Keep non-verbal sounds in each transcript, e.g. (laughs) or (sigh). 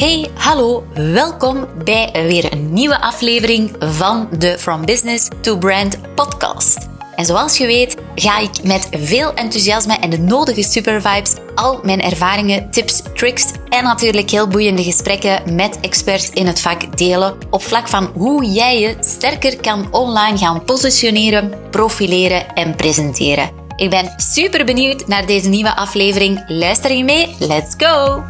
Hey, hallo, welkom bij weer een nieuwe aflevering van de From Business to Brand podcast. En zoals je weet, ga ik met veel enthousiasme en de nodige supervibes al mijn ervaringen, tips, tricks en natuurlijk heel boeiende gesprekken met experts in het vak delen op vlak van hoe jij je sterker kan online gaan positioneren, profileren en presenteren. Ik ben super benieuwd naar deze nieuwe aflevering. Luister je mee? Let's go!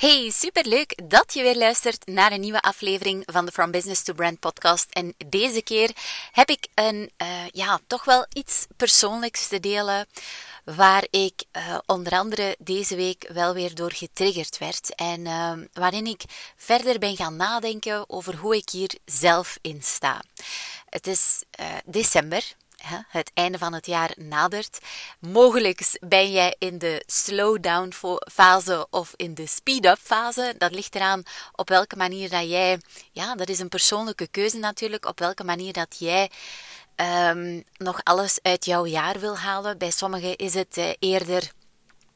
Hey, superleuk dat je weer luistert naar een nieuwe aflevering van de From Business to Brand podcast. En deze keer heb ik een, uh, ja, toch wel iets persoonlijks te delen, waar ik uh, onder andere deze week wel weer door getriggerd werd. En uh, waarin ik verder ben gaan nadenken over hoe ik hier zelf in sta. Het is december, het einde van het jaar nadert. Mogelijk ben jij in de slowdown fase of in de speed-up fase. Dat ligt eraan op welke manier dat jij, ja, dat is een persoonlijke keuze natuurlijk, op welke manier dat jij um, nog alles uit jouw jaar wil halen. Bij sommigen is het uh, eerder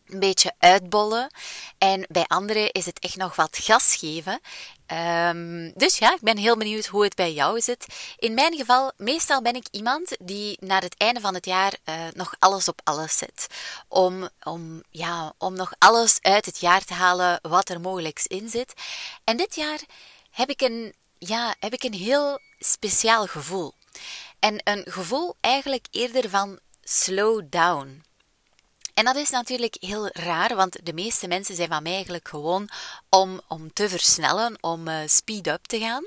een beetje uitbollen. En bij anderen is het echt nog wat gas geven. Um, dus ja, ik ben heel benieuwd hoe het bij jou zit. In mijn geval, meestal ben ik iemand die naar het einde van het jaar uh, nog alles op alles zet. Om, om, ja, om nog alles uit het jaar te halen wat er mogelijk in zit. En dit jaar heb ik een, ja, heb ik een heel speciaal gevoel. En een gevoel eigenlijk eerder van slow down. En dat is natuurlijk heel raar, want de meeste mensen zijn van mij eigenlijk gewoon om, om te versnellen, om uh, speed up te gaan.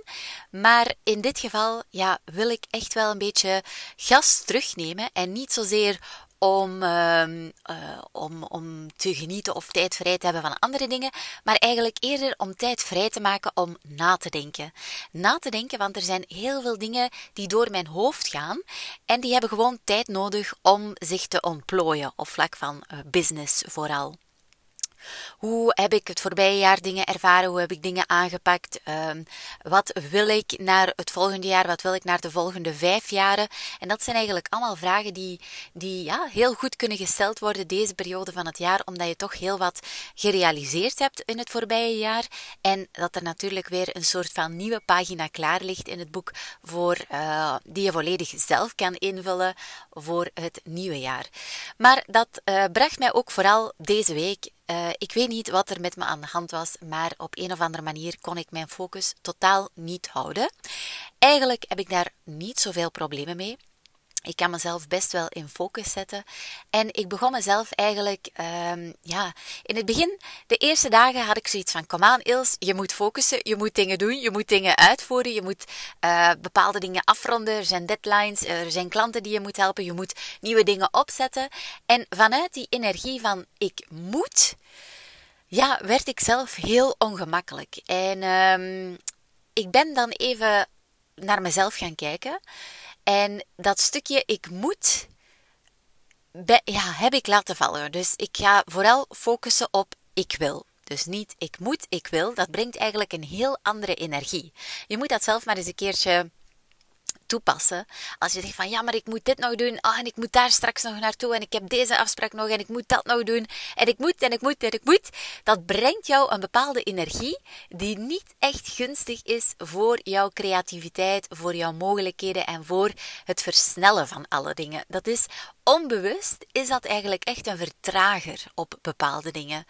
Maar in dit geval ja, wil ik echt wel een beetje gas terugnemen en niet zozeer om, uh, uh, om, om te genieten of tijd vrij te hebben van andere dingen, maar eigenlijk eerder om tijd vrij te maken om na te denken. Na te denken, want er zijn heel veel dingen die door mijn hoofd gaan en die hebben gewoon tijd nodig om zich te ontplooien, op vlak van uh, business vooral. Hoe heb ik het voorbije jaar dingen ervaren? Hoe heb ik dingen aangepakt? Um, wat wil ik naar het volgende jaar? Wat wil ik naar de volgende vijf jaren? En dat zijn eigenlijk allemaal vragen die, die ja, heel goed kunnen gesteld worden deze periode van het jaar, omdat je toch heel wat gerealiseerd hebt in het voorbije jaar. En dat er natuurlijk weer een soort van nieuwe pagina klaar ligt in het boek voor, uh, die je volledig zelf kan invullen voor het nieuwe jaar. Maar dat uh, bracht mij ook vooral deze week uh, ik weet niet wat er met me aan de hand was, maar op een of andere manier kon ik mijn focus totaal niet houden. Eigenlijk heb ik daar niet zoveel problemen mee. Ik kan mezelf best wel in focus zetten. En ik begon mezelf eigenlijk, um, ja, in het begin, de eerste dagen had ik zoiets van: kom aan, Ils, je moet focussen, je moet dingen doen, je moet dingen uitvoeren, je moet uh, bepaalde dingen afronden. Er zijn deadlines, er zijn klanten die je moet helpen, je moet nieuwe dingen opzetten. En vanuit die energie van: ik moet, ja, werd ik zelf heel ongemakkelijk. En um, ik ben dan even naar mezelf gaan kijken. En dat stukje ik moet, ja, heb ik laten vallen. Dus ik ga vooral focussen op ik wil. Dus niet ik moet, ik wil. Dat brengt eigenlijk een heel andere energie. Je moet dat zelf maar eens een keertje toepassen. Als je zegt van ja, maar ik moet dit nog doen. Ah, en ik moet daar straks nog naartoe. En ik heb deze afspraak nog. En ik moet dat nog doen. En ik moet en ik moet en ik moet. Dat brengt jou een bepaalde energie die niet echt gunstig is voor jouw creativiteit, voor jouw mogelijkheden en voor het versnellen van alle dingen. Dat is onbewust is dat eigenlijk echt een vertrager op bepaalde dingen.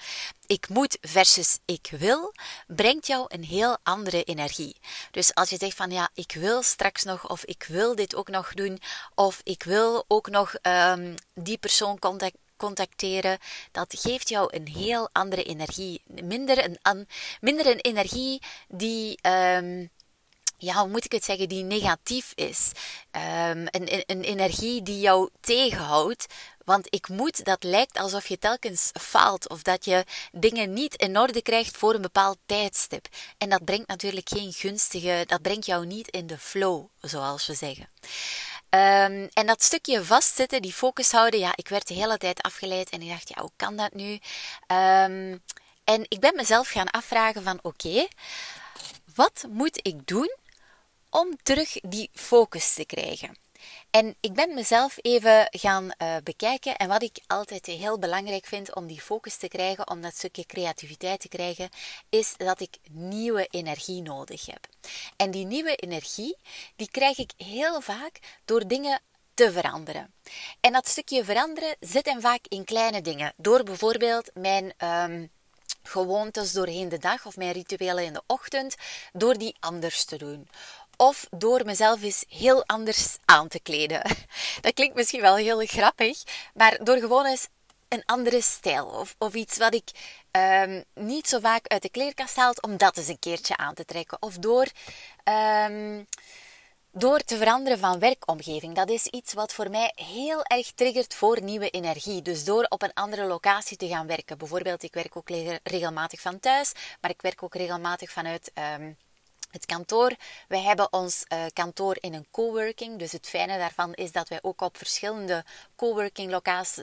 Ik moet versus ik wil brengt jou een heel andere energie. Dus als je zegt van ja, ik wil straks nog of ik wil dit ook nog doen of ik wil ook nog um, die persoon contact, contacteren, dat geeft jou een heel andere energie. Minder een, an, minder een energie die. Um, ja, hoe moet ik het zeggen, die negatief is. Um, een, een energie die jou tegenhoudt. Want ik moet, dat lijkt alsof je telkens faalt of dat je dingen niet in orde krijgt voor een bepaald tijdstip. En dat brengt natuurlijk geen gunstige, dat brengt jou niet in de flow, zoals we zeggen. Um, en dat stukje vastzitten, die focus houden, ja, ik werd de hele tijd afgeleid en ik dacht, ja, hoe kan dat nu? Um, en ik ben mezelf gaan afvragen van, oké, wat moet ik doen om terug die focus te krijgen. En ik ben mezelf even gaan uh, bekijken. En wat ik altijd heel belangrijk vind om die focus te krijgen, om dat stukje creativiteit te krijgen, is dat ik nieuwe energie nodig heb. En die nieuwe energie, die krijg ik heel vaak door dingen te veranderen. En dat stukje veranderen zit hem vaak in kleine dingen. Door bijvoorbeeld mijn um, gewoontes doorheen de dag of mijn rituelen in de ochtend, door die anders te doen. Of door mezelf eens heel anders aan te kleden. (laughs) Dat klinkt misschien wel heel grappig, maar door gewoon eens een andere stijl of, of iets wat ik um, niet zo vaak uit de kleerkast haal, om dat eens een keertje aan te trekken. Of door um, door te veranderen van werkomgeving. Dat is iets wat voor mij heel erg triggert voor nieuwe energie. Dus door op een andere locatie te gaan werken. Bijvoorbeeld, ik werk ook regelmatig van thuis, maar ik werk ook regelmatig vanuit um, het kantoor. Wij hebben ons uh, kantoor in een coworking. Dus het fijne daarvan is dat wij ook op verschillende coworking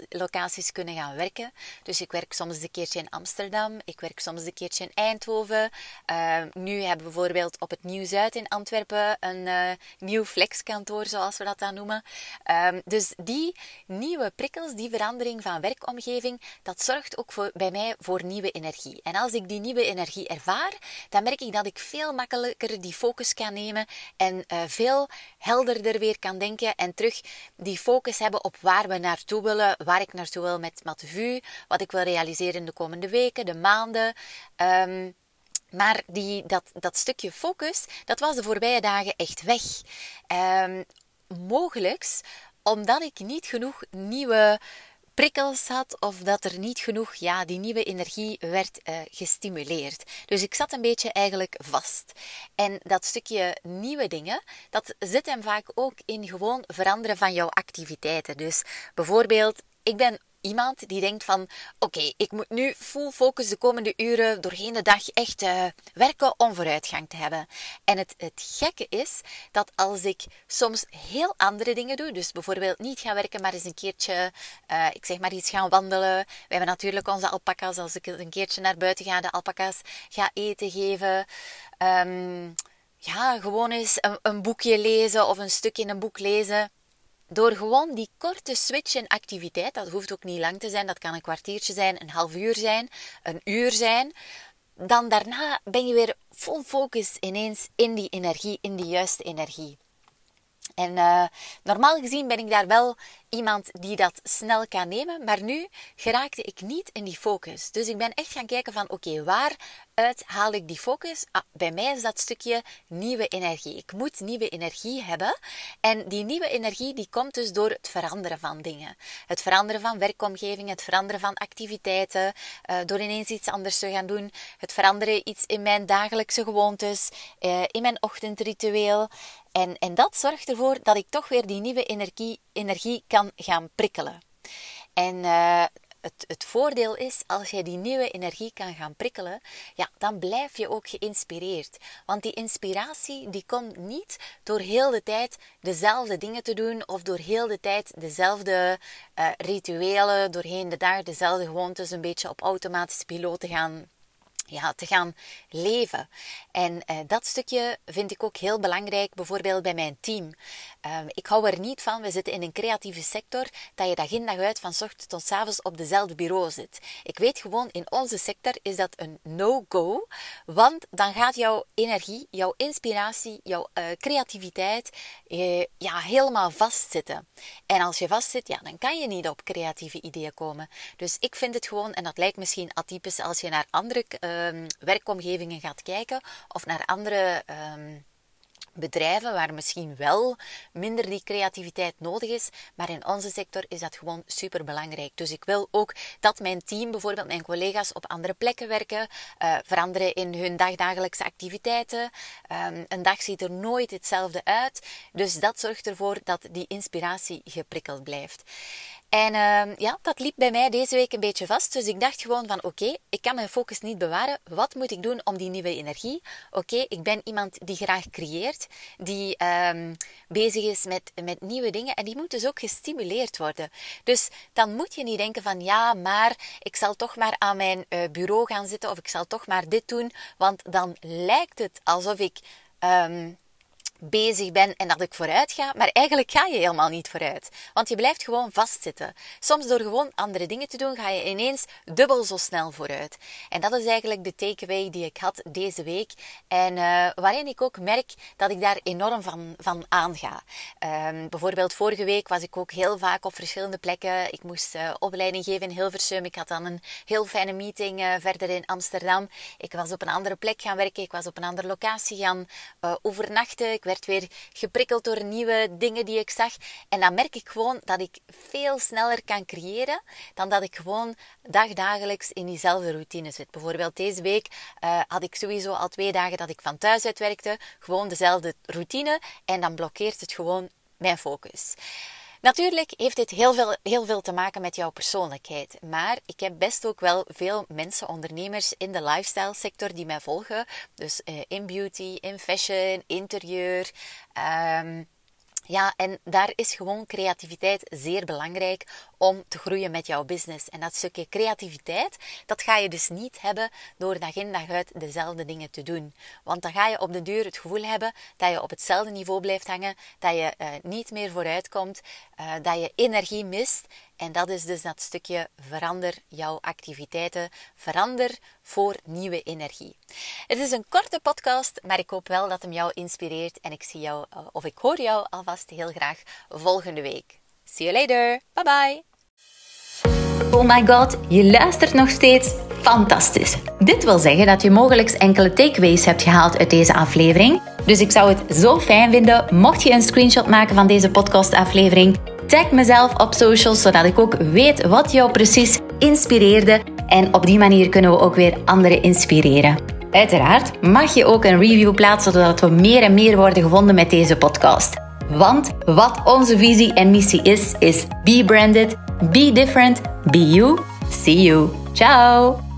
locaties, kunnen gaan werken. Dus ik werk soms een keertje in Amsterdam. Ik werk soms een keertje in Eindhoven. Uh, nu hebben we bijvoorbeeld op het Nieuw-Zuid in Antwerpen een uh, nieuw flexkantoor, zoals we dat dan noemen. Um, dus die nieuwe prikkels, die verandering van werkomgeving, dat zorgt ook voor, bij mij voor nieuwe energie. En als ik die nieuwe energie ervaar, dan merk ik dat ik veel makkelijker die focus kan nemen en uh, veel helderder weer kan denken en terug die focus hebben op waar we naartoe willen, waar ik naartoe wil met Matevu, wat ik wil realiseren in de komende weken, de maanden. Um, maar die, dat, dat stukje focus, dat was de voorbije dagen echt weg. Um, mogelijks omdat ik niet genoeg nieuwe prikkels had of dat er niet genoeg, ja, die nieuwe energie werd uh, gestimuleerd. Dus ik zat een beetje eigenlijk vast. En dat stukje nieuwe dingen, dat zit hem vaak ook in gewoon veranderen van jouw activiteiten. Dus bijvoorbeeld, ik ben iemand die denkt van oké, ik moet nu full focus de komende uren doorheen de dag echt uh, werken om vooruitgang te hebben. En het, het gekke is dat als ik soms heel andere dingen doe, dus bijvoorbeeld niet gaan werken, maar eens een keertje, uh, ik zeg maar iets gaan wandelen. We hebben natuurlijk onze alpaca's, als ik een keertje naar buiten ga, de alpaca's ga eten geven. Um, ja, gewoon eens een, een boekje lezen of een stukje in een boek lezen door gewoon die korte switch in activiteit, dat hoeft ook niet lang te zijn, dat kan een kwartiertje zijn, een half uur zijn, een uur zijn, dan daarna ben je weer vol focus ineens in die energie, in die juiste energie. En uh, normaal gezien ben ik daar wel iemand die dat snel kan nemen, maar nu geraakte ik niet in die focus. Dus ik ben echt gaan kijken van oké, okay, waaruit haal ik die focus? Ah, bij mij is dat stukje nieuwe energie. Ik moet nieuwe energie hebben en die nieuwe energie die komt dus door het veranderen van dingen. Het veranderen van werkomgeving, het veranderen van activiteiten, uh, door ineens iets anders te gaan doen, het veranderen iets in mijn dagelijkse gewoontes, uh, in mijn ochtendritueel. En, en dat zorgt ervoor dat ik toch weer die nieuwe energie, energie kan gaan prikkelen. En uh, het, het, voordeel is, als jij die nieuwe energie kan gaan prikkelen, ja, dan blijf je ook geïnspireerd. Want die inspiratie die komt niet door heel de tijd dezelfde dingen te doen of door heel de tijd dezelfde uh, rituelen doorheen de dag, dezelfde gewoontes een beetje op automatische piloot te gaan ja, te gaan leven. En uh, dat stukje vind ik ook heel belangrijk, bijvoorbeeld bij mijn team. Uh, ik hou er niet van, we zitten in een creatieve sector, dat je dag in dag uit van ochtend tot avonds op dezelfde bureau zit. Ik weet gewoon, in onze sector is dat een no-go, want dan gaat jouw energie, jouw inspiratie, jouw uh, creativiteit ja, helemaal vastzitten. En als je vastzit, ja, dan kan je niet op creatieve ideeën komen. Dus ik vind het gewoon, en dat lijkt misschien atypisch als je naar andere um, werkomgevingen gaat kijken of naar andere um, bedrijven waar misschien wel minder die creativiteit nodig is, maar in onze sector is dat gewoon super belangrijk. Dus ik wil ook dat mijn team, bijvoorbeeld mijn collega's, op andere plekken werken, uh, veranderen in hun dagdagelijkse activiteiten. Um, een dag ziet er nooit hetzelfde uit, dus dat zorgt ervoor dat die inspiratie geprikkeld blijft. En uh, ja, dat liep bij mij deze week een beetje vast. Dus ik dacht gewoon van oké, ik kan mijn focus niet bewaren. Wat moet ik doen om die nieuwe energie? Oké, ik ben iemand die graag creëert, die um, bezig is met, met nieuwe dingen en die moet dus ook gestimuleerd worden. Dus dan moet je niet denken van ja, maar ik zal toch maar aan mijn uh, bureau gaan zitten of ik zal toch maar dit doen, want dan lijkt het alsof ik um, bezig ben en dat ik vooruit ga, maar eigenlijk ga je helemaal niet vooruit. Want je blijft gewoon vastzitten. Soms door gewoon andere dingen te doen, ga je ineens dubbel zo snel vooruit. En dat is eigenlijk de takeaway die ik had deze week. En uh, waarin ik ook merk dat ik daar enorm van, van aanga. Um, bijvoorbeeld vorige week was ik ook heel vaak op verschillende plekken. Ik moest uh, opleiding geven in Hilversum. Ik had dan een heel fijne meeting uh, verder in Amsterdam. Ik was op een andere plek gaan werken. Ik was op een andere locatie gaan overnachten. Ik werd weer geprikkeld door nieuwe dingen die ik zag. En dan merk ik gewoon dat ik veel sneller kan creëren dan dat ik gewoon dagdagelijks in diezelfde routine zit. Bijvoorbeeld deze week uh, had ik sowieso al twee dagen dat ik van thuis uit werkte. Gewoon dezelfde routine. En dan blokkeert het gewoon mijn focus. Natuurlijk heeft dit heel veel, heel veel te maken met jouw persoonlijkheid. Maar ik heb best ook wel veel mensen, ondernemers in de lifestyle sector die mij volgen. Dus uh, in beauty, in fashion, interieur. Um, ja, en daar is gewoon creativiteit zeer belangrijk om te groeien met jouw business. En dat stukje creativiteit, dat ga je dus niet hebben door dag in dag uit dezelfde dingen te doen. Want dan ga je op de duur het gevoel hebben dat je op hetzelfde niveau blijft hangen, dat je uh, niet meer vooruit komt, uh, dat je energie mist. En dat is dus dat stukje verander jouw activiteiten, verander voor nieuwe energie. Het is een korte podcast, maar ik hoop wel dat hem jou inspireert en ik zie jou uh, of ik hoor jou alvast heel graag volgende week. See you later. Bye bye. Oh my god, je luistert nog steeds. Fantastisch. Dit wil zeggen dat je mogelijk enkele takeaways hebt gehaald uit deze aflevering. Dus ik zou het zo fijn vinden mocht je een screenshot maken van deze podcastaflevering. Tag mezelf op socials zodat ik ook weet wat jou precies inspireerde. En op die manier kunnen we ook weer anderen inspireren. Uiteraard mag je ook een review plaatsen zodat we meer en meer worden gevonden met deze podcast. Want wat onze visie en missie is, is be branded, be different, be you. See you. Ciao!